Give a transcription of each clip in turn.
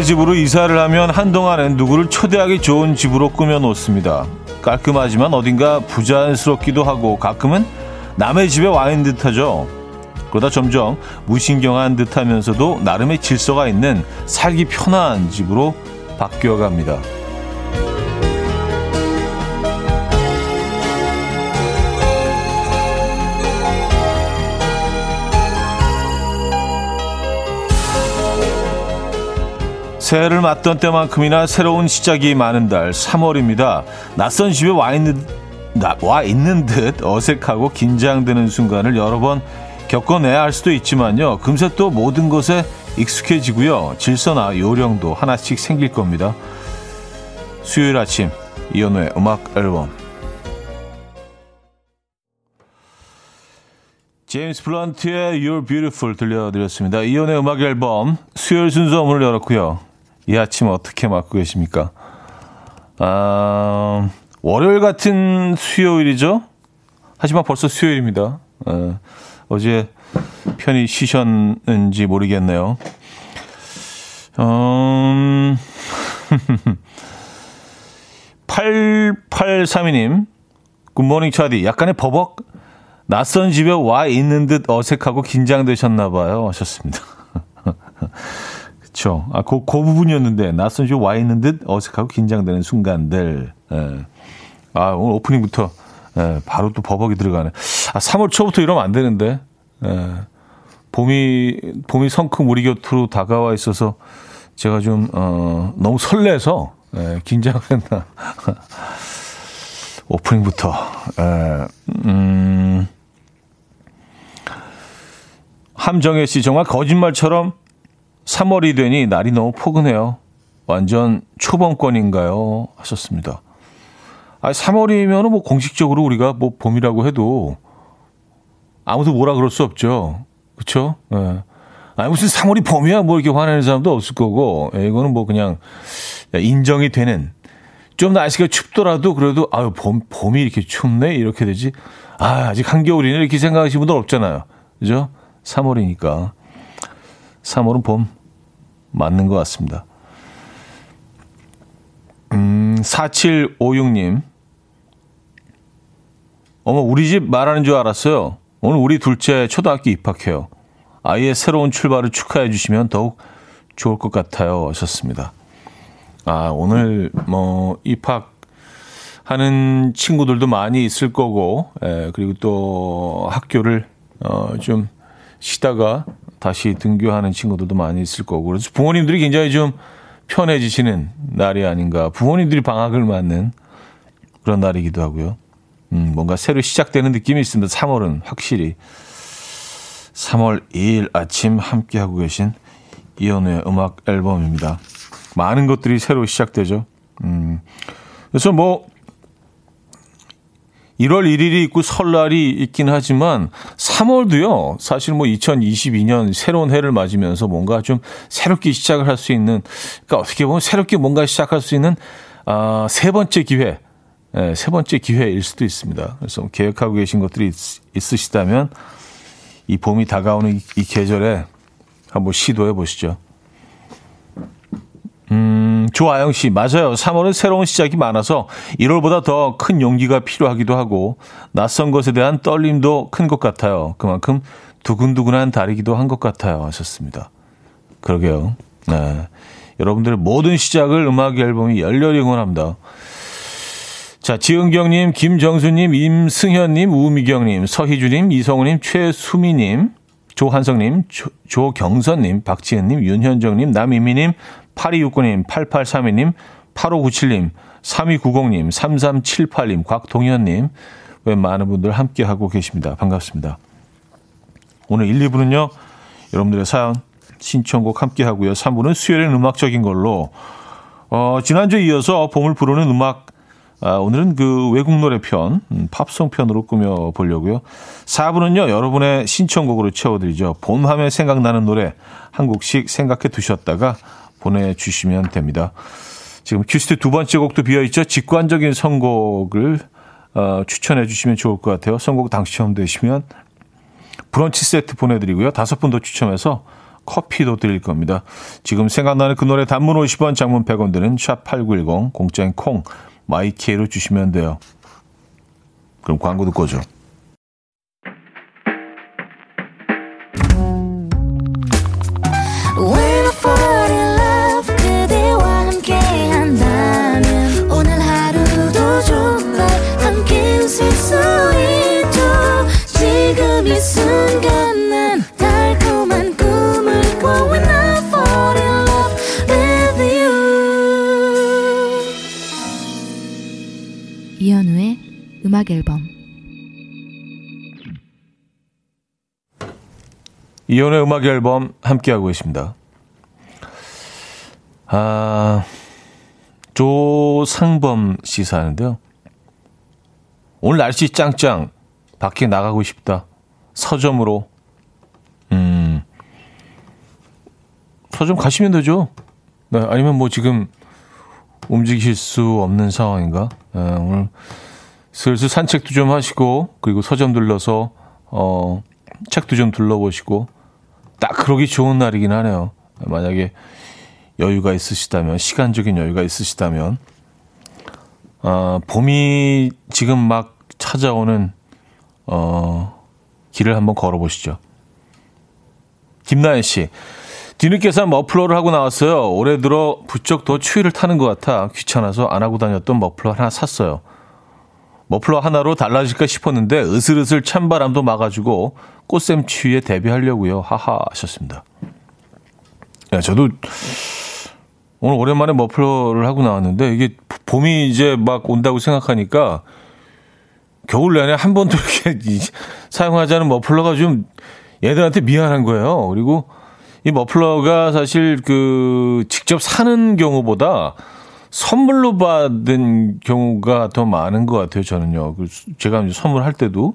새 집으로 이사를 하면 한동안은 누구를 초대하기 좋은 집으로 꾸며놓습니다. 깔끔하지만 어딘가 부자연스럽기도 하고 가끔은 남의 집에 와 있는 듯하죠. 그러다 점점 무신경한 듯하면서도 나름의 질서가 있는 살기 편한 집으로 바뀌어갑니다. 새해를 맞던 때만큼이나 새로운 시작이 많은 달 3월입니다. 낯선 집에 와 있는, 와 있는 듯 어색하고 긴장되는 순간을 여러 번 겪어내야 할 수도 있지만요. 금세 또 모든 것에 익숙해지고요. 질서나 요령도 하나씩 생길 겁니다. 수요일 아침 이연우의 음악 앨범 제임스 플런트의 You're Beautiful 들려드렸습니다. 이연의 음악 앨범 수요일 순서 문을 열었고요. 이 아침 어떻게 맞고 계십니까? 아, 월요일 같은 수요일이죠? 하지만 벌써 수요일입니다. 어, 어제 편히 쉬셨는지 모르겠네요. 음, 8832님, 굿모닝 차디. 약간의 버벅? 낯선 집에 와 있는 듯 어색하고 긴장되셨나봐요. 하셨습니다. 그렇죠. 아, 그, 그 부분이었는데 낯선 집에 와 있는 듯 어색하고 긴장되는 순간들. 예. 아, 오늘 오프닝부터 예, 바로 또 버벅이 들어가네. 아, 3월 초부터 이러면 안 되는데. 예. 봄이 봄이 성큼 우리 곁으로 다가와 있어서 제가 좀 어, 너무 설레서 예, 긴장했나. 오프닝부터. 예, 음. 함정혜 씨 정말 거짓말처럼 3월이 되니 날이 너무 포근해요. 완전 초범권인가요? 하셨습니다. 아, 3월이면 뭐 공식적으로 우리가 뭐 봄이라고 해도 아무도 뭐라 그럴 수 없죠. 그쵸? 예. 아니, 무슨 3월이 봄이야? 뭐 이렇게 화내는 사람도 없을 거고, 예, 이거는 뭐 그냥 인정이 되는. 좀 날씨가 춥더라도 그래도, 아유, 봄, 봄이 이렇게 춥네? 이렇게 되지. 아, 아직 한겨울이네? 이렇게 생각하시는 분들 없잖아요. 그죠? 3월이니까. 3월은 봄 맞는 것 같습니다. 음, 4756님. 어머, 우리 집 말하는 줄 알았어요. 오늘 우리 둘째 초등학교 입학해요. 아이의 새로운 출발을 축하해 주시면 더욱 좋을 것 같아요. 하셨습니다. 아, 오늘 뭐 입학 하는 친구들도 많이 있을 거고, 예, 그리고 또 학교를 어, 좀 쉬다가 다시 등교하는 친구들도 많이 있을 거고, 그래서 부모님들이 굉장히 좀 편해지시는 날이 아닌가. 부모님들이 방학을 맞는 그런 날이기도 하고요. 음, 뭔가 새로 시작되는 느낌이 있습니다. 3월은 확실히. 3월 2일 아침 함께하고 계신 이현우의 음악 앨범입니다. 많은 것들이 새로 시작되죠. 음, 그래서 뭐, 1월 1일이 있고 설날이 있긴 하지만 3월도요. 사실 뭐 2022년 새로운 해를 맞으면서 뭔가 좀 새롭게 시작을 할 수 있는 그러니까 어떻게 보면 새롭게 뭔가 시작할 수 있는 아, 세 번째 기회. 네, 세 번째 기회일 수도 있습니다. 그래서 계획하고 계신 것들이 있, 있으시다면 이 봄이 다가오는 이, 이 계절에 한번 시도해 보시죠. 음, 조아영 씨, 맞아요. 3월은 새로운 시작이 많아서 1월보다 더 큰 용기가 필요하기도 하고, 낯선 것에 대한 떨림도 큰 것 같아요. 그만큼 두근두근한 달이기도 한 것 같아요. 하셨습니다. 그러게요. 네. 여러분들의 모든 시작을 음악 앨범이 열렬히 응원합니다. 자, 지은경님, 김정수님, 임승현님, 우미경님, 서희주님, 이성우님, 최수미님, 조한성님, 조, 조경선님, 박지은님, 윤현정님, 남이미님, 8269님, 8832님, 8597님, 3290님, 3378님, 곽동현님, 왜 많은 분들 함께하고 계십니다. 반갑습니다. 오늘 1, 2부는요, 여러분들의 사연, 신청곡 함께하고요. 3부는 수요일엔 음악적인 걸로, 어, 지난주에 이어서 봄을 부르는 음악, 아, 오늘은 그 외국 노래 편, 음, 팝송 편으로 꾸며 보려고요. 4부는요, 여러분의 신청곡으로 채워드리죠. 봄 하면 생각나는 노래 한 곡씩 생각해 두셨다가 보내주시면 됩니다. 지금 cue sheet 두 번째 곡도 비어있죠. 직관적인 선곡을 어, 추천해 주시면 좋을 것 같아요. 선곡 당첨되시면 브런치 세트 보내드리고요. 다섯 분 더 추첨해서 커피도 드릴 겁니다. 지금 생각나는 그 노래 단문 50원, 장문 100원 드는 샵8910 공짜인 콩 마이키에로 주시면 돼요. 그럼 광고 듣고 오죠. 음악 앨범 이연의 음악 앨범 함께하고 계십니다. 아, 조상범 씨 사는데요. 오늘 날씨 짱짱. 밖에 나가고 싶다. 서점으로. 음. 서점 가시면 되죠. 네, 아니면 뭐 지금 움직이실 수 없는 상황인가? 네, 오늘 슬슬 산책도 좀 하시고 그리고 서점 들러서 어 책도 좀 둘러보시고 딱 그러기 좋은 날이긴 하네요. 만약에 여유가 있으시다면 시간적인 여유가 있으시다면 어, 봄이 지금 막 찾아오는 어, 길을 한번 걸어보시죠. 김나연 씨. 뒤늦게 산 머플러를 하고 나왔어요. 올해 들어 부쩍 더 추위를 타는 것 같아 귀찮아서 안 하고 다녔던 머플러 하나 샀어요. 머플러 하나로 달라질까 싶었는데 으슬으슬 찬바람도 막아주고 꽃샘추위에 대비하려고요. 하하 하셨습니다. 야, 저도 오늘 오랜만에 머플러를 하고 나왔는데 이게 봄이 이제 막 온다고 생각하니까 겨울 내내 한 번도 이렇게 사용하지 않은 머플러가 좀 얘들한테 미안한 거예요. 그리고 이 머플러가 사실 그 직접 사는 경우보다 선물로 받은 경우가 더 많은 것 같아요, 저는요. 그 제가 선물할 때도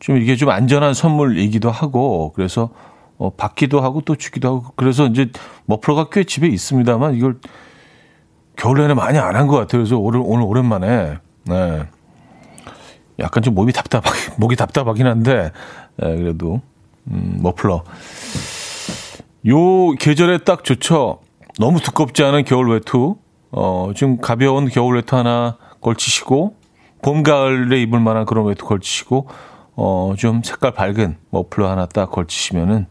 좀 이게 좀 안전한 선물이기도 하고, 그래서 어, 받기도 하고 또 주기도 하고, 그래서 이제 머플러가 꽤 집에 있습니다만 이걸 겨울 내내 많이 안 한 것 같아요. 그래서 오늘, 오늘 오랜만에, 네. 약간 좀 몸이 답답하, 목이 답답하긴 한데, 네, 그래도, 음, 머플러. 요 계절에 딱 좋죠. 너무 두껍지 않은 겨울 외투. 어, 좀 가벼운 겨울 외투 하나 걸치시고, 봄, 가을에 입을 만한 그런 외투 걸치시고, 어, 좀 색깔 밝은 머플러 하나 딱 걸치시면은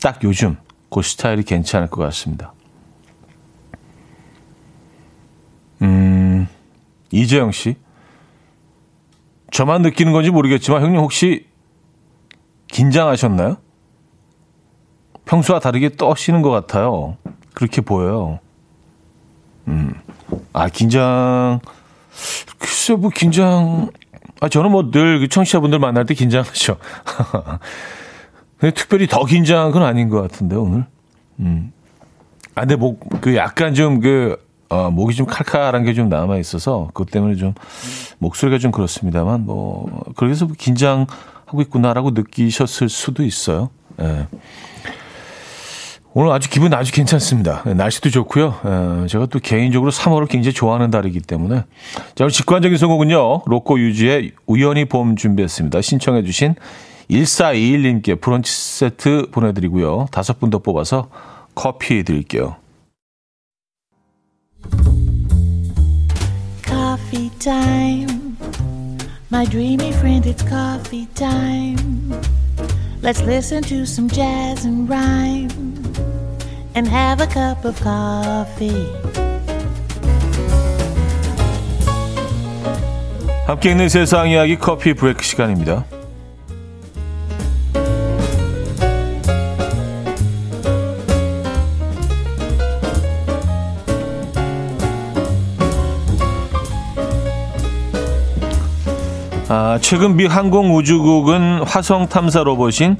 딱 요즘 그 스타일이 괜찮을 것 같습니다. 음, 이재영 씨. 저만 느끼는 건지 모르겠지만 형님 혹시 긴장하셨나요? 평소와 다르게 떠시는 것 같아요. 그렇게 보여요. 음. 아, 긴장, 글쎄, 뭐, 긴장, 아, 저는 뭐늘그 청취자분들 만날 때 긴장하죠. 근데 특별히 더 긴장한 건 아닌 것 같은데, 오늘. 음. 아, 근데 목, 그 약간 좀 그, 어, 목이 좀 칼칼한 게 좀 남아 있어서, 그것 때문에 좀 목소리가 좀 그렇습니다만, 뭐, 그래서 긴장하고 있구나라고 느끼셨을 수도 있어요. 예. 네. 오늘 아주 기분 아주 괜찮습니다. 네, 날씨도 좋고요. 에, 제가 또 개인적으로 3월을 굉장히 좋아하는 달이기 때문에 자, 직관적인 선곡은요. 로꼬 유지의 우연히 봄 준비했습니다. 신청해 주신 1421님께 브런치 세트 보내드리고요. 다섯 분 더 뽑아서 커피 드릴게요. Coffee. My dreamy friend, it's coffee time. Let's listen to some jazz and rhyme and have a cup of coffee. 함께 있는 세상 이야기 coffee break 시간입니다. 아, 최근 미 항공우주국은 화성 탐사 로봇인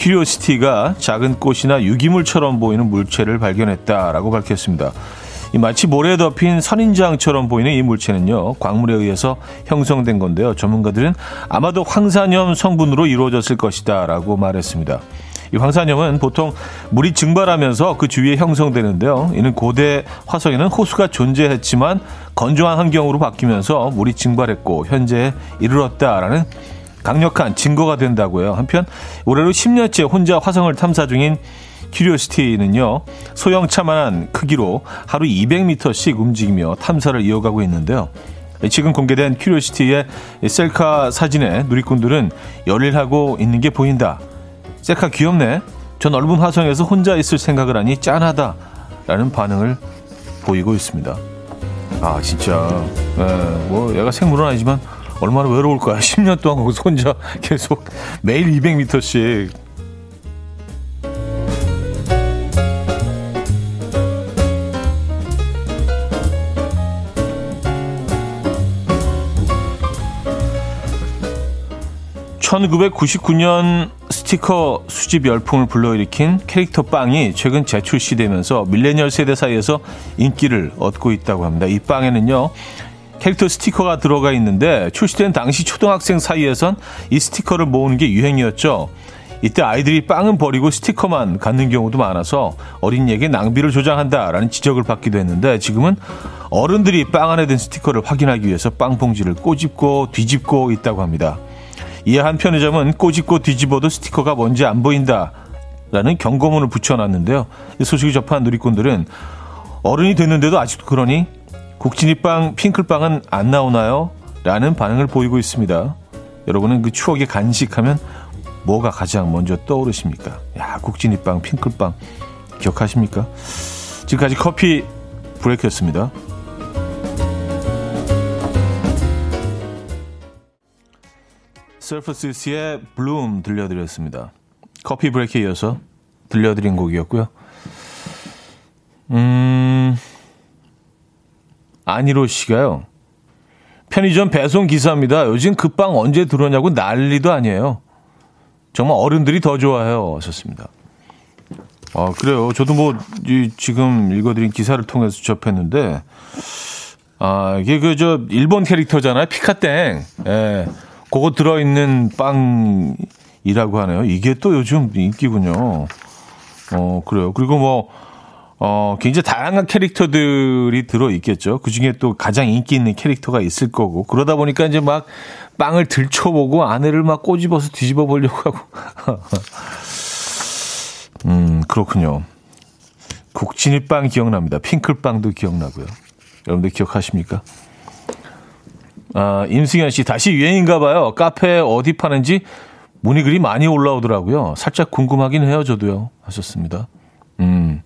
큐리오시티가 작은 꽃이나 유기물처럼 보이는 물체를 발견했다라고 밝혔습니다. 이 마치 모래에 덮인 선인장처럼 보이는 이 물체는요 광물에 의해서 형성된 건데요 전문가들은 아마도 황산염 성분으로 이루어졌을 것이다 라고 말했습니다. 이 황산염은 보통 물이 증발하면서 그 주위에 형성되는데요. 이는 고대 화성에는 호수가 존재했지만 건조한 환경으로 바뀌면서 물이 증발했고 현재에 이르렀다라는 강력한 증거가 된다고 해요. 한편 올해로 10년째 혼자 화성을 탐사 중인 큐리오시티는요. 소형차만한 크기로 하루 200m씩 움직이며 탐사를 이어가고 있는데요. 지금 공개된 큐리오시티의 셀카 사진에 누리꾼들은 열일하고 있는 게 보인다. 셀카 귀엽네. 저 넓은 화성에서 혼자 있을 생각을 하니 짠하다. 라는 반응을 보이고 있습니다. 아, 진짜. 에, 예, 뭐, 얘가 생물은 아니지만 얼마나 외로울까요? 10년 동안 거기서 혼자 계속 매일 200m씩 1999년 스티커 수집 열풍을 불러일으킨 캐릭터 빵이 최근 재출시되면서 밀레니얼 세대 사이에서 인기를 얻고 있다고 합니다. 이 빵에는요. 캐릭터 스티커가 들어가 있는데 출시된 당시 초등학생 사이에선 이 스티커를 모으는 게 유행이었죠. 이때 아이들이 빵은 버리고 스티커만 갖는 경우도 많아서 어린이에게 낭비를 조장한다라는 지적을 받기도 했는데 지금은 어른들이 빵 안에 든 스티커를 확인하기 위해서 빵 봉지를 꼬집고 뒤집고 있다고 합니다. 이에 한 편의점은 꼬집고 뒤집어도 스티커가 뭔지 안 보인다. 라는 경고문을 붙여놨는데요. 이 소식을 접한 누리꾼들은 어른이 됐는데도 아직도 그러니 국진이빵, 핑클빵은 안 나오나요? 라는 반응을 보이고 있습니다. 여러분은 그 추억에 간직하면 뭐가 가장 먼저 떠오르십니까? 야, 국진이빵, 핑클빵 기억하십니까? 지금까지 커피 브레이크였습니다. 서퍼스의 블룸 들려드렸습니다. 커피 브레이크에 이어서 들려드린 곡이었고요. 음, 아니로 씨가요. 편의점 배송 기사입니다. 요즘 그빵 언제 들어오냐고 난리도 아니에요. 정말 어른들이 더 좋아해요. 하셨습니다. 아, 그래요. 저도 뭐, 이, 지금 읽어드린 기사를 통해서 접했는데, 아, 이게 그, 저, 일본 캐릭터잖아요. 피카땡. 예. 그거 들어있는 빵이라고 하네요. 이게 또 요즘 인기군요. 어, 그래요. 그리고 뭐, 어, 굉장히 다양한 캐릭터들이 들어있겠죠. 그 중에 또 가장 인기 있는 캐릭터가 있을 거고. 그러다 보니까 이제 막 빵을 들춰보고 아내를 막 꼬집어서 뒤집어 보려고 하고. 음, 그렇군요. 국진이빵 기억납니다. 핑클빵도 기억나고요. 여러분들 기억하십니까? 아, 임승현 씨, 다시 유행인가 봐요. 카페 어디 파는지 문의 글이 많이 올라오더라고요. 살짝 궁금하긴 해요, 저도요. 하셨습니다. 음.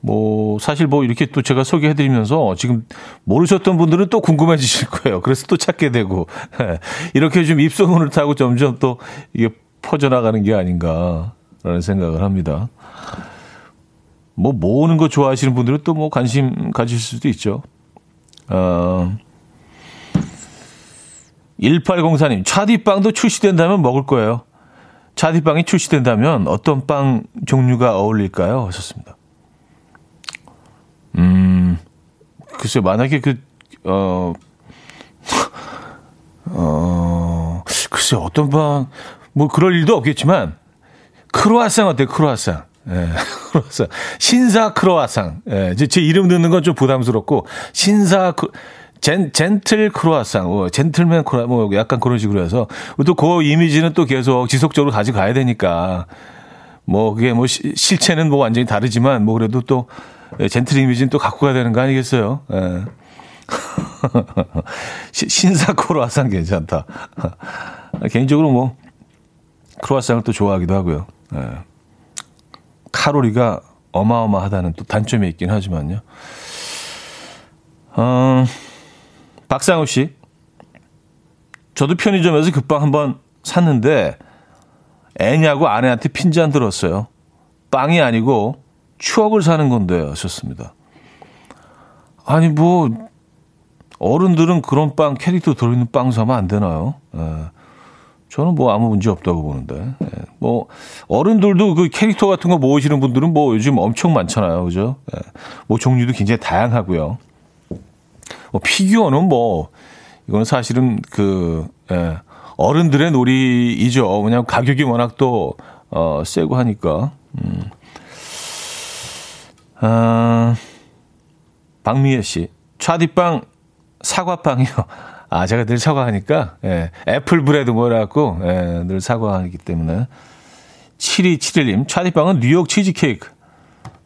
뭐, 사실 뭐 이렇게 또 제가 소개해 드리면서 지금 모르셨던 분들은 또 궁금해지실 거예요. 그래서 또 찾게 되고. 이렇게 좀 입소문을 타고 점점 또 이게 퍼져나가는 게 아닌가라는 생각을 합니다. 뭐 모으는 거 좋아하시는 분들은 또 뭐 관심 가질 수도 있죠. 어, 1804님, 차디빵도 출시된다면 먹을 거예요. 차디빵이 출시된다면 어떤 빵 종류가 어울릴까요? 하셨습니다. 음, 글쎄, 만약에 그, 어, 어, 글쎄, 어떤 빵, 뭐 그럴 일도 없겠지만, 크로아상 어때, 크로아상? 예, 크로아상. 신사 크로아상. 예, 제, 제 이름 듣는 건 좀 부담스럽고, 신사, 크, 젠, 젠틀 크로아상, 뭐, 젠틀맨 크로아, 뭐, 약간 그런 식으로 해서, 또 그 이미지는 또 계속 지속적으로 가져가야 되니까, 뭐, 그게 뭐, 시, 실체는 뭐 완전히 다르지만, 뭐, 그래도 또, 예, 젠틀 이미지는 또 갖고 가야 되는 거 아니겠어요? 예. 신사 크로아상 괜찮다. 개인적으로 뭐, 크로아상을 또 좋아하기도 하고요. 예. 카로리가 어마어마하다는 또 단점이 있긴 하지만요. 어, 박상우 씨. 저도 편의점에서 급빵 한번 샀는데 애냐고 아내한테 핀잔 들었어요. 빵이 아니고 추억을 사는 건데 하셨습니다. 아니 뭐 어른들은 그런 빵 캐릭터 들어있는 빵 사면 안 되나요? 예. 저는 뭐 아무 문제 없다고 보는데 예. 뭐 어른들도 그 캐릭터 같은 거 모으시는 분들은 뭐 요즘 엄청 많잖아요, 그죠? 예. 뭐 종류도 굉장히 다양하고요. 뭐 피규어는 뭐 이거는 사실은 그 예, 어른들의 놀이이죠. 왜냐하면 가격이 워낙 또 어, 세고 하니까. 음. 아, 박미애 씨, 차디빵 사과빵이요. 아, 제가 늘 사과하니까, 예, 애플 브레드 뭐라고, 예, 늘 사과하기 때문에. 7271님, 차디빵은 뉴욕 치즈케이크.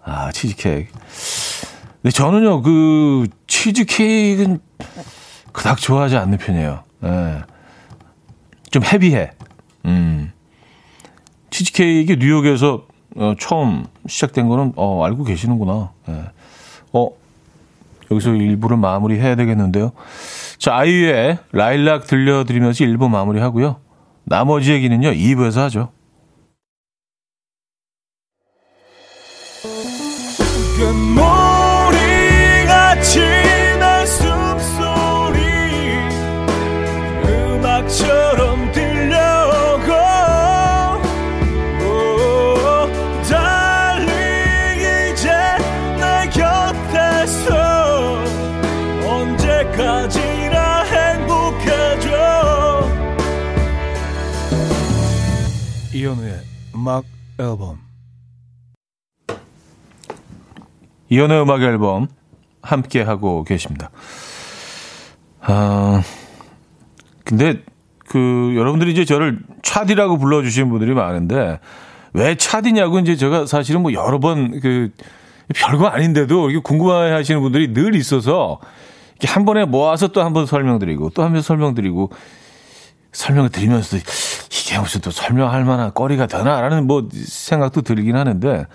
아, 치즈케이크. 근데 저는요, 그, 치즈케이크는 그닥 좋아하지 않는 편이에요. 예. 좀 헤비해. 음. 치즈케이크 뉴욕에서 어, 처음 시작된 거는 어, 알고 계시는구나. 예. 어, 여기서 1부를 마무리해야 되겠는데요. 자, 아이유의 라일락 들려드리면서 1부 마무리하고요. 나머지 얘기는요, 2부에서 하죠. 금모 언제까지나 행복해져 이현우의 음악 앨범 이연의 음악 앨범 함께 하고 계십니다. 아, 근데 그 여러분들이 이제 저를 차디라고 불러주시는 분들이 많은데 왜 차디냐고 이제 제가 사실은 뭐 여러 번그 별거 아닌데도 이렇게 궁금해 하시는 분들이 늘 있어서 한 번에 모아서 또 한 번 설명드리고 또 한 번 설명드리고 설명을 드리면서 이게 무슨 또 설명할 만한 거리가 되나라는 뭐 생각도 들긴 하는데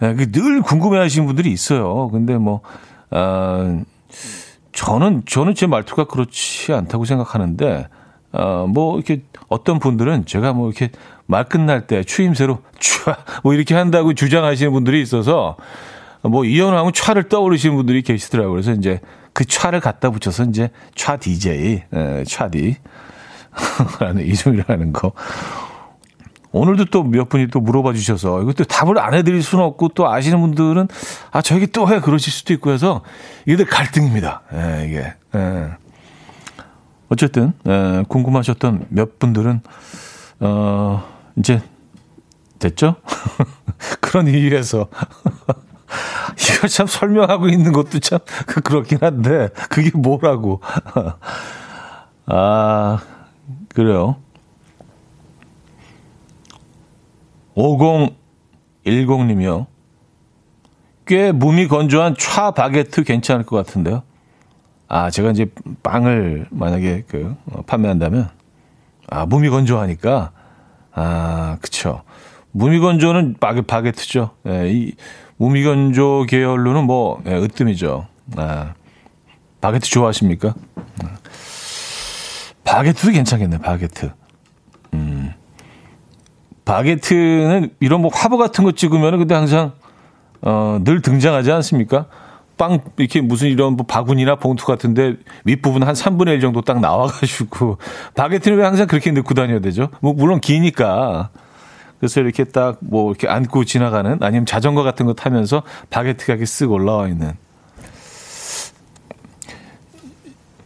네, 늘 궁금해 하시는 분들이 있어요. 근데 뭐, 아, 저는, 저는 제 말투가 그렇지 않다고 생각하는데, 어, 뭐, 이렇게 어떤 분들은 제가 뭐 이렇게 말 끝날 때 추임새로 촤, 뭐 이렇게 한다고 주장하시는 분들이 있어서, 뭐 이현우하고 촤를 떠오르시는 분들이 계시더라고요. 그래서 이제 그 촤를 갖다 붙여서 이제 촤 DJ, 에, 촤디. 라는 이름이라는 거. 오늘도 또 몇 분이 또 물어봐 주셔서 이것도 답을 안 해드릴 수는 없고 또 아시는 분들은 아 저에게 또 해 그러실 수도 있고 해서 이게 갈등입니다. 예, 이게. 예. 어쨌든 예, 궁금하셨던 몇 분들은 어 이제 됐죠? 그런 이유에서 이거 참 설명하고 있는 것도 참 그렇긴 한데 그게 뭐라고 아 그래요. 5010님이요. 꽤 몸이 건조한 차 바게트 괜찮을 것 같은데요. 아, 제가 이제 빵을 만약에 그 어, 판매한다면 아, 몸이 건조하니까 아, 그쵸. 몸이 건조는 바게, 바게트죠. 예, 이 몸이 건조 계열로는 뭐 예, 으뜸이죠. 아, 바게트 좋아하십니까? 바게트도 괜찮겠네, 바게트. 음. 바게트는 이런 뭐 화보 같은 거 찍으면은 근데 항상 어, 늘 등장하지 않습니까? 빵 이렇게 무슨 이런 뭐 바구니나 봉투 같은데 윗부분 한 3분의 1 정도 딱 나와가지고 바게트는 왜 항상 그렇게 넣고 다녀야 되죠? 뭐 물론 기니까 그래서 이렇게 딱 뭐 이렇게 안고 지나가는 아니면 자전거 같은 거 타면서 바게트가 이렇게 쓱 올라와 있는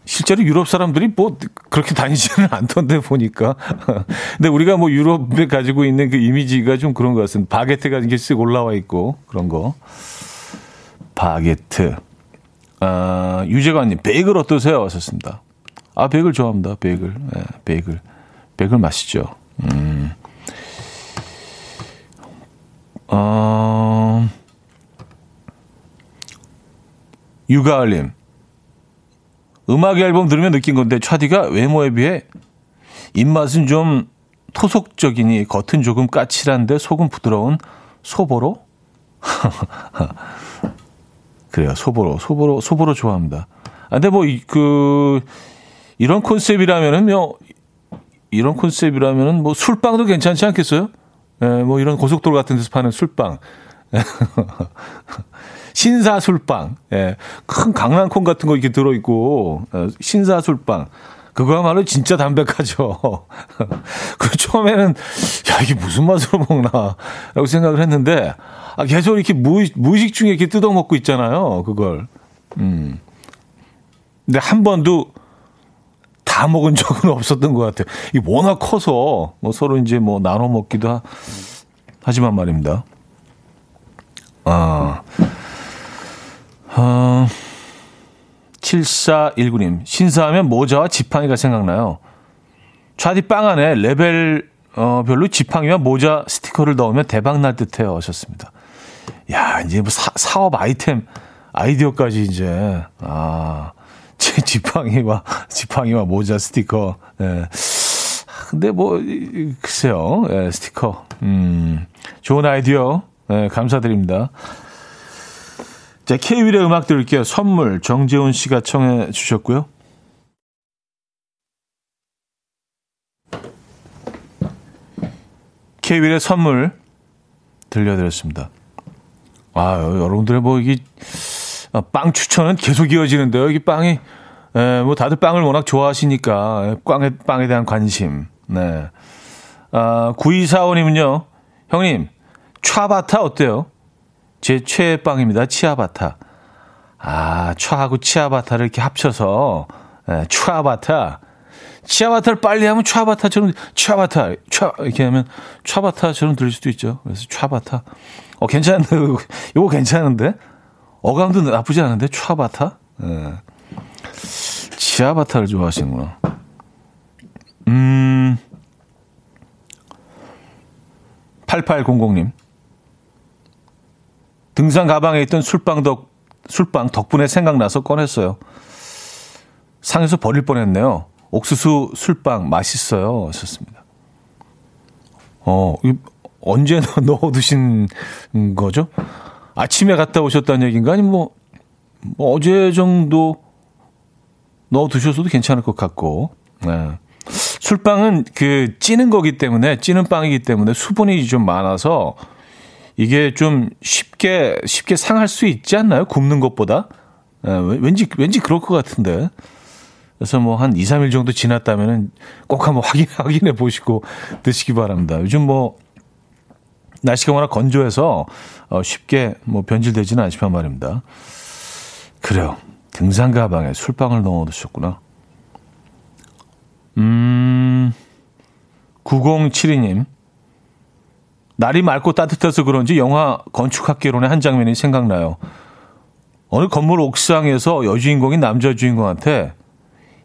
실제로 유럽 사람들이 뭐 그렇게 다니지는 않던데 보니까. 근데 우리가 뭐 유럽에 가지고 있는 그 이미지가 좀 그런 것 같습니다. 바게트가 이렇게 쓱 올라와 있고 그런 거. 바게트. 아, 유재관님, 베이글 어떠세요? 하셨습니다. 아, 베이글 좋아합니다. 베이글. 네, 베이글. 베이글 맛있죠. 음. 어, 유가을님. 음악 앨범 들으면 느낀 건데 차디가 외모에 비해 입맛은 좀 토속적이니 겉은 조금 까칠한데 속은 부드러운 소보로? 그래요, 소보로. 소보로, 소보로 좋아합니다. 아, 근데 뭐, 그, 이런 컨셉이라면은, 뭐, 이런 컨셉이라면은 뭐, 술빵도 괜찮지 않겠어요? 예, 뭐, 이런 고속도로 같은 데서 파는 술빵. 신사술빵, 예, 큰 강낭콩 같은 거 이렇게 들어있고, 어, 신사술빵. 그거야말로 진짜 담백하죠. 그 처음에는, 야, 이게 무슨 맛으로 먹나, 라고 생각을 했는데, 아, 계속 이렇게 무, 무의식 중에 이렇게 뜯어 먹고 있잖아요, 그걸. 음. 근데 한 번도 다 먹은 적은 없었던 것 같아요. 이 워낙 커서, 뭐 서로 이제 뭐 나눠 먹기도 하, 하지만 말입니다. 아. 어, 7419님, 신사하면 모자와 지팡이가 생각나요. 차디 빵 안에 레벨, 어, 별로 지팡이와 모자 스티커를 넣으면 대박 날 듯해요. 하셨습니다. 야, 이제 뭐 사, 사업 아이템, 아이디어까지 이제, 아, 제 지팡이와, 지팡이와 모자 스티커, 예. 근데 뭐, 글쎄요, 예, 스티커. 음, 좋은 아이디어, 예, 감사드립니다. 자, K-윌의 음악 들을게요. 선물, 정재훈 씨가 청해 주셨고요. K-윌의 선물 들려드렸습니다. 아, 여러분들의 뭐, 이게, 아, 빵 추천은 계속 이어지는데요. 여기 빵이, 에, 뭐, 다들 빵을 워낙 좋아하시니까, 빵에, 빵에 대한 관심. 네. 아, 9245님은요, 형님, 차바타 어때요? 제 최애 빵입니다. 치아바타. 아, 차하고 치아바타를 이렇게 합쳐서, 예, 추아바타. 치아바타를 빨리 하면 추아바타처럼, 추아바타, 추 이렇게 하면 추아바타처럼 들릴 수도 있죠. 그래서 추아바타. 어, 괜찮은데, 이거 괜찮은데? 어감도 나쁘지 않은데, 추아바타? 예. 치아바타를 좋아하시는구나. 음, 8800님. 등산 가방에 있던 술빵 덕, 술빵 덕분에 생각나서 꺼냈어요. 상에서 버릴 뻔했네요. 옥수수 술빵 맛있어요. 하셨습니다. 어, 언제 넣어 두신 거죠? 아침에 갔다 오셨다는 얘기인가? 아니면 뭐, 뭐 어제 정도 넣어 두셨어도 괜찮을 것 같고. 네. 술빵은 그 찌는 거기 때문에 찌는 빵이기 때문에 수분이 좀 많아서 이게 좀 쉽게 쉽게 상할 수 있지 않나요? 굽는 것보다 예, 왠지 왠지 그럴 것 같은데. 그래서 뭐 한 2, 3일 정도 지났다면은 꼭 한번 확인 확인해 보시고 드시기 바랍니다. 요즘 뭐 날씨가 워낙 건조해서 어 쉽게 뭐 변질되지는 않지만 말입니다. 그래요. 등산 가방에 술빵을 넣어 두셨구나. 음. 9072님. 날이 맑고 따뜻해서 그런지 영화 건축학개론의 한 장면이 생각나요. 어느 건물 옥상에서 여주인공인 남자 주인공한테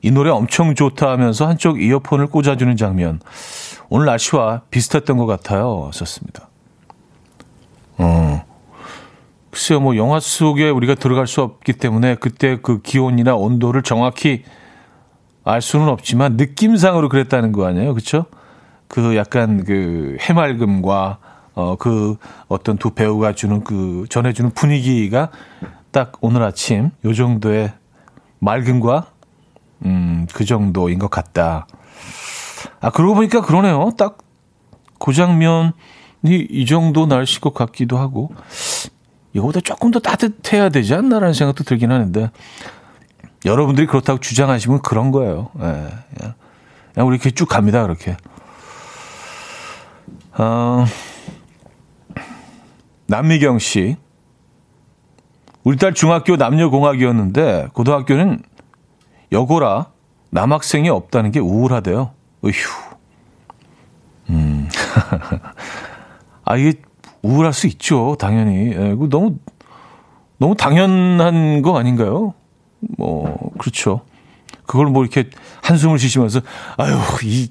이 노래 엄청 좋다 하면서 한쪽 이어폰을 꽂아주는 장면. 오늘 날씨와 비슷했던 것 같아요. 썼습니다. 어. 글쎄요, 뭐, 영화 속에 우리가 들어갈 수 없기 때문에 그때 그 기온이나 온도를 정확히 알 수는 없지만 느낌상으로 그랬다는 거 아니에요. 그쵸? 그 약간 그 해맑음과 어, 그 어떤 두 배우가 주는 그 전해주는 분위기가 딱 오늘 아침 요 정도의 맑음과 음, 그 정도인 것 같다. 아, 그러고 보니까 그러네요. 딱 그 장면 이이 정도 날씨일 것 같기도 하고 이거보다 조금 더 따뜻해야 되지 않나라는 생각도 들긴 하는데 여러분들이 그렇다고 주장하시면 그런 거예요. 예, 예. 그냥 우리 이렇게 쭉 갑니다. 그렇게. 어, 남미경 씨. 우리 딸 중학교 남녀공학이었는데 고등학교는 여고라 남학생이 없다는 게 우울하대요. 으휴. 음. 아, 이게 우울할 수 있죠. 당연히. 예, 너무, 너무 당연한 거 아닌가요? 뭐, 그렇죠. 그걸 뭐 이렇게 한숨을 쉬시면서, 아유, 이,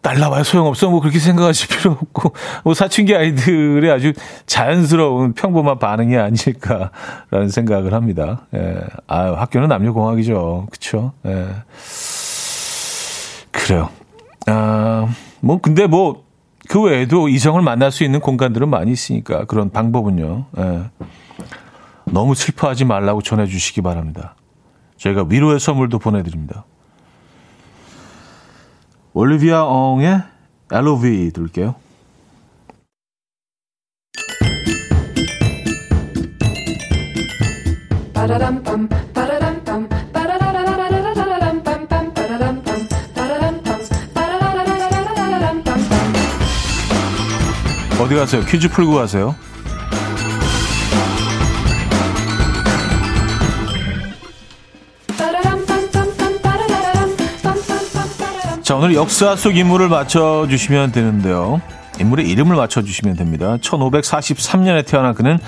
딸 나와야 소용없어. 뭐 그렇게 생각하실 필요 없고, 뭐 사춘기 아이들의 아주 자연스러운 평범한 반응이 아닐까라는 생각을 합니다. 예. 아 학교는 남녀공학이죠. 그쵸. 예. 그래요. 아, 뭐, 근데 뭐, 그 외에도 이성을 만날 수 있는 공간들은 많이 있으니까 그런 방법은요. 예. 너무 슬퍼하지 말라고 전해주시기 바랍니다. 저희가 위로의 선물도 보내드립니다. 올리비아 엉의 LOV 들을게요. 어디 가세요? 퀴즈 풀고 가세요. 자, 오늘 역사 속 인물을 맞춰주시면 되는데요. 인물의 이름을 맞춰주시면 됩니다. 1543년에 태어난 그는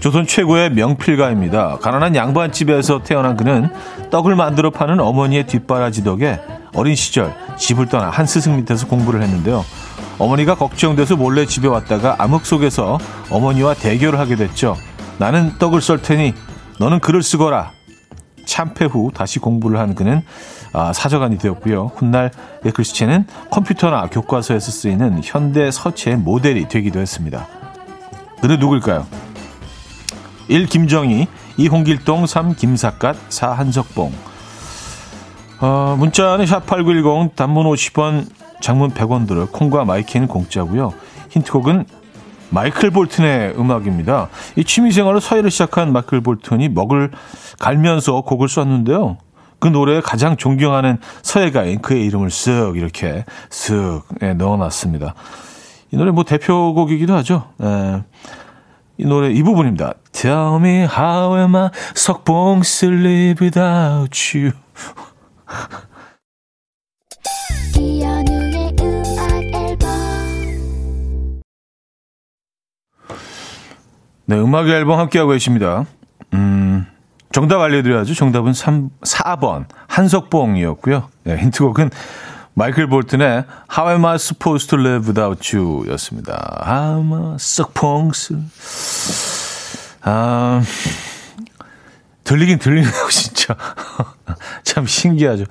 조선 최고의 명필가입니다. 가난한 양반집에서 태어난 그는 떡을 만들어 파는 어머니의 뒷바라지 덕에 어린 시절 집을 떠나 한 스승 밑에서 공부를 했는데요. 어머니가 걱정돼서 몰래 집에 왔다가 암흑 속에서 어머니와 대결을 하게 됐죠. 나는 떡을 썰 테니 너는 글을 쓰거라. 참패 후 다시 공부를 한 그는 아, 사저관이 되었고요. 훗날 글씨체는 컴퓨터나 교과서에서 쓰이는 현대 서체의 모델이 되기도 했습니다. 그는 누굴까요? 1. 김정희 2. 홍길동 3. 김삿갓 4. 한석봉 어, 문자는 샵8910 단문 50원 장문 100원 들어 콩과 마이케이는 공짜고요. 힌트곡은 마이클 볼튼의 음악입니다. 이 취미생활로 서예를 시작한 마이클 볼튼이 먹을 갈면서 곡을 썼는데요. 그 노래에 가장 존경하는 서예가인 그의 이름을 쓱 이렇게 쓱 예, 넣어놨습니다. 이 노래 뭐 대표곡이기도 하죠. 예. 이 노래 이 부분입니다. Tell me how am I 석봉스 live without you. 네, 음악 앨범 함께하고 계십니다. 음, 정답 알려드려야죠. 정답은 3, 4번 한석봉이었고요. 네, 힌트곡은 마이클 볼튼의 How Am I Supposed to Live Without You 였습니다. I supposed 아, 들리긴 들리네요, 진짜. 참 신기하죠.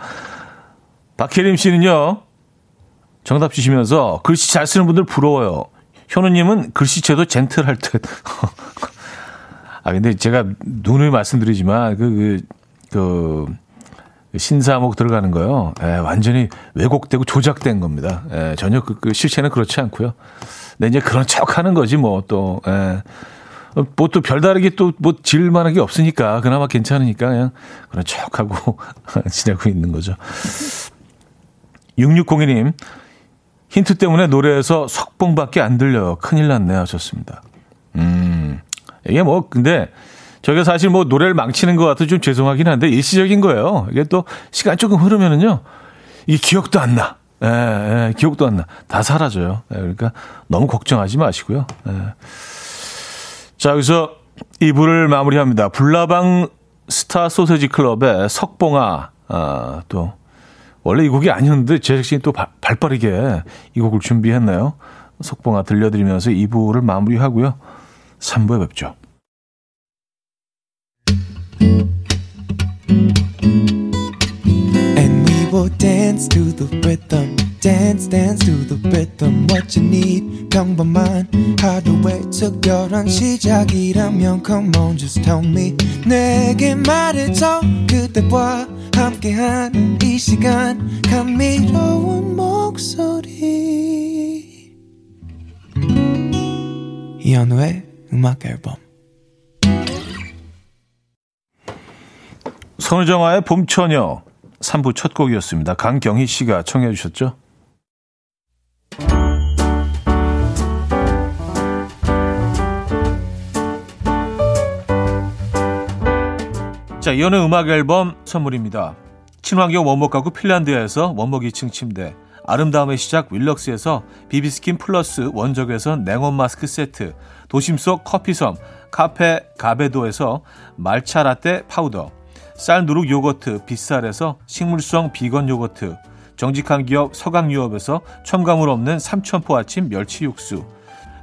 박혜림 씨는요, 정답 주시면서 글씨 잘 쓰는 분들 부러워요. 현우님은 글씨체도 젠틀할 듯. 아, 근데 제가 눈을 말씀드리지만, 그, 그, 그 신사목 들어가는 거요. 예, 완전히 왜곡되고 조작된 겁니다. 예, 전혀 그, 그, 실체는 그렇지 않고요. 근데 이제 그런 척 하는 거지, 뭐, 또, 예. 뭐 또 별다르게 또 뭐 질만한 게 없으니까 그나마 괜찮으니까 그냥 그런 척하고 지내고 있는 거죠. 6602님 힌트 때문에 노래에서 석봉밖에 안 들려요. 큰일 났네 하셨습니다. 음, 이게 뭐, 근데 저희가 사실 뭐 노래를 망치는 것 같아 좀 죄송하긴 한데 일시적인 거예요. 이게 또 시간 조금 흐르면은요, 이게 기억도 안 나. 예, 예, 기억도 안 나. 다 사라져요. 예, 그러니까 너무 걱정하지 마시고요. 예. 자, 여기서 2부를 마무리합니다. 불나방 스타 소세지 클럽의 석봉아, 아, 또 원래 이 곡이 아니었는데 제작진이 또 발, 발빠르게 이 곡을 준비했나요? 속봉아 들려드리면서 2부를 마무리하고요. 3부에 뵙죠. Will dance to the rhythm. Dance, dance to the rhythm. What you need, 평범한 하루의 특별한 시작이라면 Come on, just tell me. 내게 말해줘 그대와 함께한 이 시간 감미로운 목소리 이현우의 음악 앨범 선우정아의 봄처녀 3부 첫 곡이었습니다. 강경희 씨가 청해 주셨죠? 자, 이혼의 음악 앨범 선물입니다. 친환경 원목 가구 핀란드에서 원목 2층 침대, 아름다움의 시작 윌럭스에서 비비스킨 플러스 원적에서 냉온 마스크 세트, 도심 속 커피섬 카페 가베도에서 말차 라떼 파우더, 쌀 누룩 요거트 빗살에서 식물성 비건 요거트, 정직한 기업 서강유업에서 첨가물 없는 삼천포 아침 멸치 육수,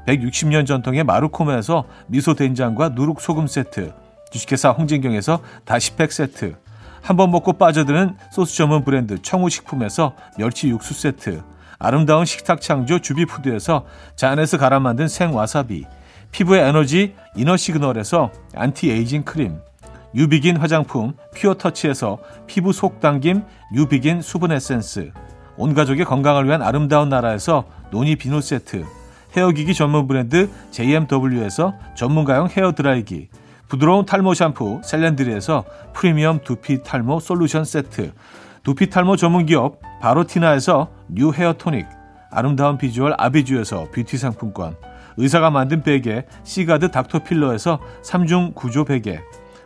160년 전통의 마루코메에서 미소 된장과 누룩 소금 세트, 주식회사 홍진경에서 다시팩 세트, 한 번 먹고 빠져드는 소스 전문 브랜드 청우식품에서 멸치 육수 세트, 아름다운 식탁 창조 주비푸드에서 잔에서 갈아 만든 생와사비, 피부의 에너지 이너 시그널에서 안티에이징 크림, 뉴비긴 화장품 퓨어터치에서 피부 속 당김 뉴비긴 수분 에센스, 온 가족의 건강을 위한 아름다운 나라에서 노니 비누 세트, 헤어기기 전문 브랜드 JMW에서 전문가용 헤어드라이기, 부드러운 탈모 샴푸 셀렌드리에서 프리미엄 두피 탈모 솔루션 세트. 두피 탈모 전문 기업 바로티나에서 뉴 헤어 토닉. 아름다운 비주얼 아비주에서 뷰티 상품권. 의사가 만든 베개 시가드 닥터필로에서 3중 구조 베개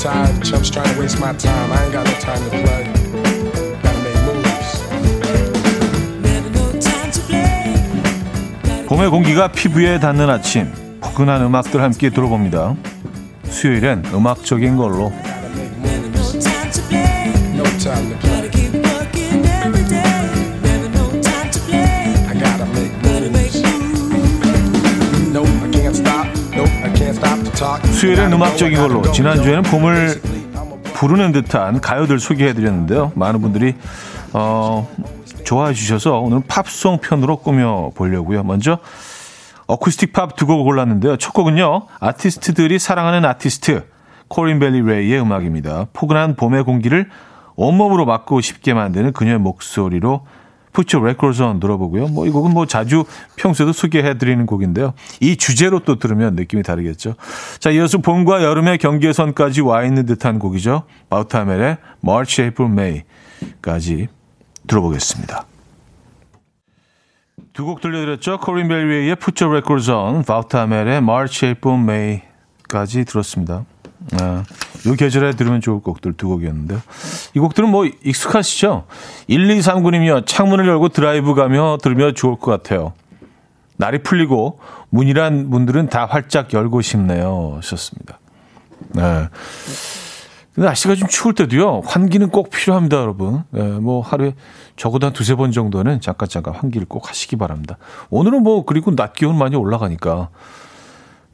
Tired chumps trying to waste my time. I ain't got no time to play. Gotta make moves. 봄의 공기가 피부에 닿는 아침, 포근한 음악들 함께 들어봅니다. 수요일엔 음악적인 걸로. 수요일엔 음악적인 걸로 지난주에는 봄을 부르는 듯한 가요들 소개해드렸는데요. 많은 분들이 어, 좋아해 주셔서 오늘 팝송 편으로 꾸며 보려고요. 먼저 어쿠스틱 팝 두곡 골랐는데요. 첫 곡은요. 아티스트들이 사랑하는 아티스트 코린 베일리 래의 음악입니다. 포근한 봄의 공기를 온몸으로 맞고 싶게 만드는 그녀의 목소리로 Put Your Records On 들어보고요. 뭐 이 곡은 뭐 자주 평소에도 소개해 드리는 곡인데요. 이 주제로 또 들으면 느낌이 다르겠죠. 자, 이어서 봄과 여름의 경계선까지 와 있는 듯한 곡이죠. 바우타멜의 March, April, May까지 들어보겠습니다. 두 곡 들려드렸죠. 코린 베일리의 Put Your Records On, 바우타멜의 March, April, May까지 들었습니다. 아, 이 계절에 들으면 좋을 곡들 두 곡이었는데요. 이 곡들은 뭐 익숙하시죠? 1239님이요. 창문을 열고 드라이브 가며 들으면 좋을 것 같아요. 날이 풀리고 문이란 문들은 다 활짝 열고 싶네요. 하셨습니다. 네. 근데 날씨가 좀 추울 때도요. 환기는 꼭 필요합니다, 여러분. 네, 뭐 하루에 적어도 한 두세 번 정도는 잠깐 잠깐 환기를 꼭 하시기 바랍니다. 오늘은 뭐 그리고 낮 기온 많이 올라가니까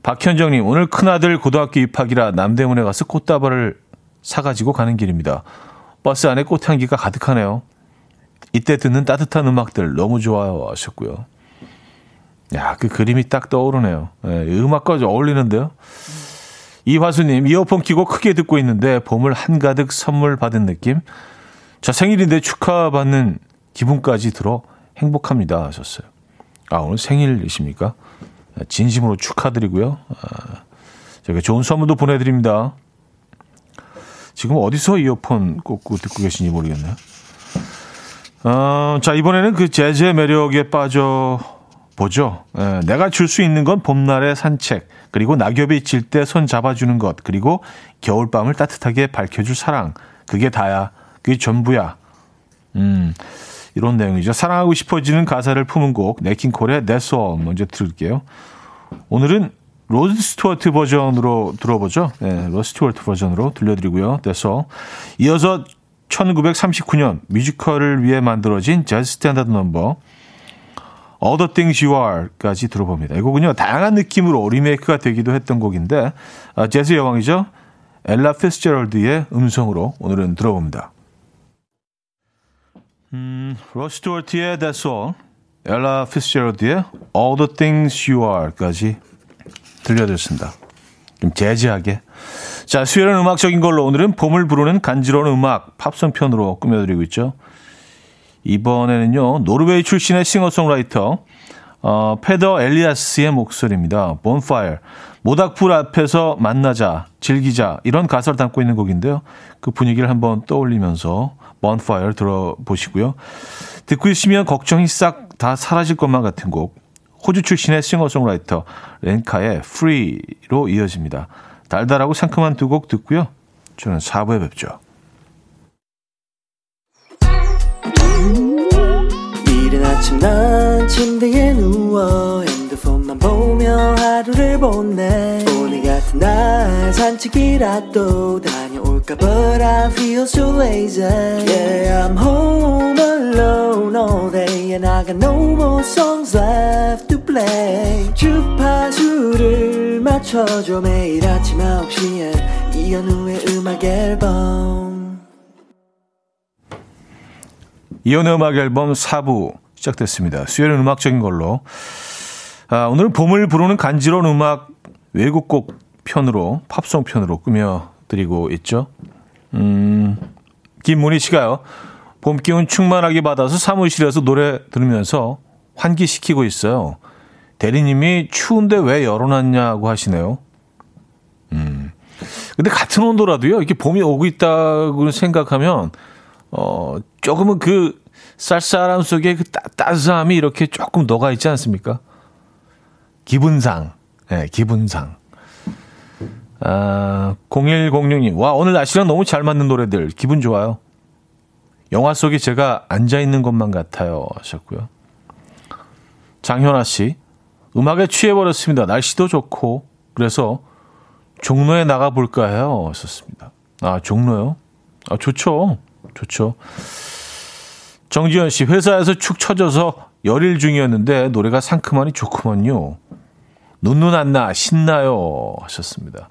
박현정님, 오늘 큰아들 고등학교 입학이라 남대문에 가서 꽃다발을 사가지고 가는 길입니다. 버스 안에 꽃향기가 가득하네요. 이때 듣는 따뜻한 음악들 너무 좋아요 하셨고요. 야, 그 그림이 딱 떠오르네요. 네, 음악과 어울리는데요. 이화수님, 이어폰 끼고 크게 듣고 있는데 봄을 한가득 선물 받은 느낌? 저 생일인데 축하받는 기분까지 들어 행복합니다 하셨어요. 아, 오늘 생일이십니까? 진심으로 축하드리고요. 아, 제가 좋은 선물도 보내드립니다. 지금 어디서 이어폰 꽂고 듣고 계신지 모르겠네요. 어, 자, 이번에는 그 재즈의 매력에 빠져 보죠. 예, 내가 줄 수 있는 건 봄날의 산책, 그리고 낙엽이 질 때 손 잡아주는 것, 그리고 겨울밤을 따뜻하게 밝혀줄 사랑. 그게 다야. 그게 전부야. 음, 이런 내용이죠. 사랑하고 싶어지는 가사를 품은 곡 냇 킹 콜의 That's All 먼저 들을게요. 오늘은 로드 스튜어트 버전으로 들어보죠. 네, 로드 스튜어트 버전으로 들려드리고요. That's All. 이어서 1939년 뮤지컬을 위해 만들어진 재즈 스탠다드 넘버 the Things You Are까지 들어봅니다. 이 곡은요 다양한 느낌으로 리메이크가 되기도 했던 곡인데 아, 재즈 여왕이죠 엘라 피츠제럴드의 음성으로 오늘은 들어봅니다. 음, 로드 스튜어트의 That's All, 엘라 피츠제럴드의 All the Things You Are까지 들려드렸습니다. 좀 재즈하게. 자, 수요일은 음악적인 걸로 오늘은 봄을 부르는 간지러운 음악 팝송 편으로 꾸며드리고 있죠. 이번에는요, 노르웨이 출신의 싱어송라이터, 어, 페더 엘리아스의 목소리입니다. Bonfire. 모닥불 앞에서 만나자, 즐기자, 이런 가사를 담고 있는 곡인데요. 그 분위기를 한번 떠올리면서 Bonfire 들어보시고요. 듣고 있으면 걱정이 싹 다 사라질 것만 같은 곡. 호주 출신의 싱어송라이터 렌카의 Free로 이어집니다. 달달하고 상큼한 두 곡 듣고요. 저는 4부에 뵙죠. 이른 아침 난 침대에 누워 핸드폰만 보며 하루를 보내 오늘 같은 날 산책이라도 다녀 올까 But I feel so lazy. Yeah I'm home alone all day And I got no more songs left to play. 주파수를 맞춰줘 매일 아침 9시에. 이현우의 음악 앨범. 이현우의 음악 앨범 4부 시작됐습니다. 수요일은 음악적인 걸로. 아, 오늘 봄을 부르는 간지러운 음악 외국곡 편으로 팝송 편으로 꾸며 드리고 있죠. 음, 김문희 씨가요. 봄 기운 충만하게 받아서 사무실에서 노래 들으면서 환기시키고 있어요. 대리님이 추운데 왜 열어놨냐고 하시네요. 음. 근데 같은 온도라도요, 이렇게 봄이 오고 있다고 생각하면, 어, 조금은 그 쌀쌀함 속에 그 따, 따스함이 이렇게 조금 녹아 있지 않습니까? 기분상, 예, 네, 기분상. 아, 0106님, 와, 오늘 날씨랑 너무 잘 맞는 노래들. 기분 좋아요. 영화 속에 제가 앉아있는 것만 같아요. 하셨고요. 장현아 씨, 음악에 취해버렸습니다. 날씨도 좋고, 그래서 종로에 나가볼까 해요. 하셨습니다. 아, 종로요? 아, 좋죠. 좋죠. 정지현 씨, 회사에서 축 처져서 열일 중이었는데 노래가 상큼하니 좋구먼요. 눈눈 안나 신나요 하셨습니다.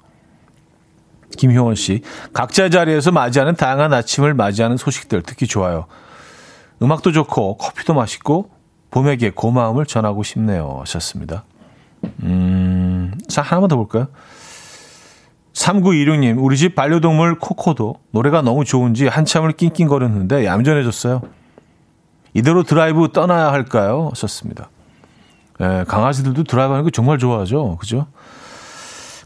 김효원 씨, 각자 자리에서 맞이하는 다양한 아침을 맞이하는 소식들 특히 좋아요. 음악도 좋고 커피도 맛있고 봄에게 고마움을 전하고 싶네요 하셨습니다. 음, 자 하나만 더 볼까요? 3926님, 우리 집 반려동물 코코도 노래가 너무 좋은지 한참을 낑낑거렸는데 얌전해졌어요. 이대로 드라이브 떠나야 할까요? 썼습니다. 예, 강아지들도 드라이브 하는 거 정말 좋아하죠. 그죠?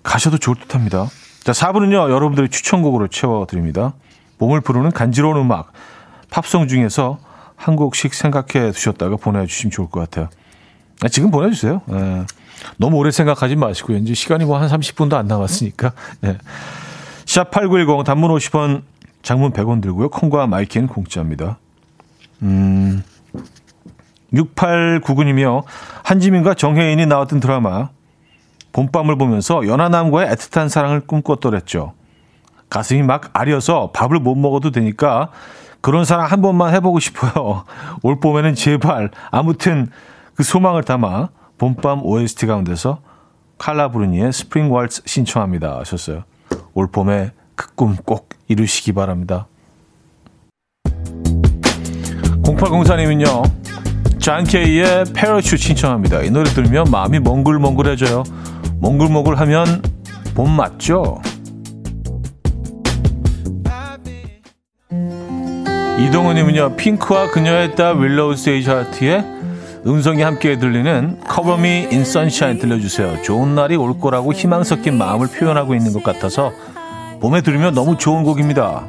가셔도 좋을 듯 합니다. 자, 4부는요, 여러분들의 추천곡으로 채워드립니다. 봄을 부르는 간지러운 음악, 팝송 중에서 한 곡씩 생각해 두셨다가 보내주시면 좋을 것 같아요. 아, 지금 보내주세요. 예. 너무 오래 생각하지 마시고요. 이제 시간이 뭐 한 30분도 안 남았으니까. 예. 샵8910 단문 50원, 장문 100원 들고요. 콩과 마이케이는 공짜입니다. 음, 6899님이요. 한지민과 정해인이 나왔던 드라마 봄밤을 보면서 연하남과의 애틋한 사랑을 꿈꿨더랬죠. 가슴이 막 아려서 밥을 못 먹어도 되니까 그런 사랑 한 번만 해보고 싶어요. 올 봄에는 제발 아무튼 그 소망을 담아 봄밤 OST 가운데서 칼라 브루니의 스프링 왈츠 신청합니다 하셨어요. 올 봄에 그 꿈 꼭 이루시기 바랍니다. 0804님은요. 잔케이의 패러슈 신청합니다. 이 노래 들으면 마음이 몽글몽글해져요. 몽글몽글하면 봄 맞죠? 이동훈님은요. 핑크와 그녀의 딸 윌로우 세이지 하트의 음성이 함께 들리는 Me in Sunshine 들려주세요. 좋은 날이 올 거라고 희망 섞인 마음을 표현하고 있는 것 같아서 봄에 들으면 너무 좋은 곡입니다.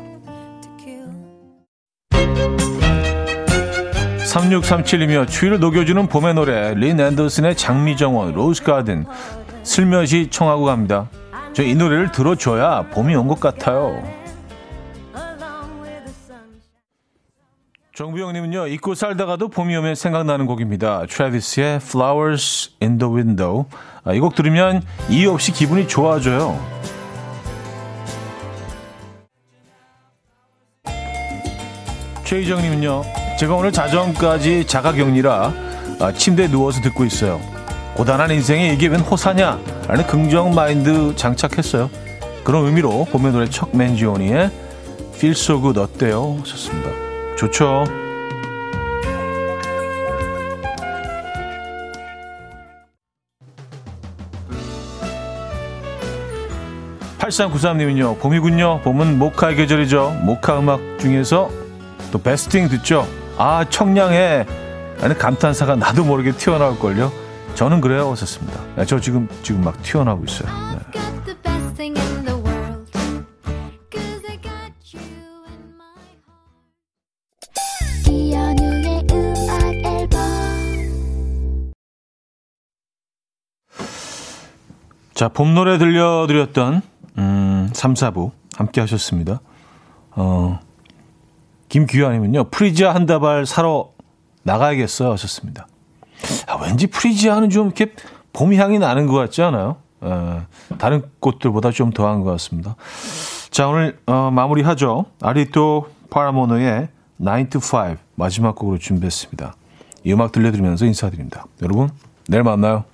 3637님 추위를 녹여주는 봄의 노래 린 앤더슨의 장미정원 Rose Garden 슬며시 청하고 갑니다. 저 이 노래를 들어줘야 봄이 온 것 같아요. 정부영님은요 잊고 살다가도 봄이 오면 생각나는 곡입니다. 트래비스의 Flowers in the Window 아, 이곡 들으면 이유 없이 기분이 좋아져요. 최희정님은요 제가 오늘 자정까지 자가격리라 아, 침대에 누워서 듣고 있어요. 고단한 인생에 이게 웬 호사냐? 라는 긍정 마인드 장착했어요. 그런 의미로 봄의 노래 척 맨지오니의 Feel So Good 어때요? 좋습니다. 좋죠. 8393님은요, 봄이군요. 봄은 모카의 계절이죠. 모카 음악 중에서 또 베스팅 듣죠. 아, 청량해. 라는 감탄사가 나도 모르게 튀어나올걸요. 저는 그래요. 하셨습니다. 네, 저 지금, 지금 막 튀어나오고 있어요. 네. 자, 봄 노래 들려드렸던, 음, 3, 4부 함께 하셨습니다. 어, 김규환님은요, 프리지아 한 다발 사러 나가야겠어요. 하셨습니다. 아, 왠지 프리지아는 좀 이렇게 봄 향이 나는 것 같지 않아요? 에, 다른 꽃들보다 좀 더한 것 같습니다. 자, 오늘 어, 마무리하죠. 아리토 파라모노의 9 to 5 마지막 곡으로 준비했습니다. 이 음악 들려드리면서 인사드립니다. 여러분, 내일 만나요.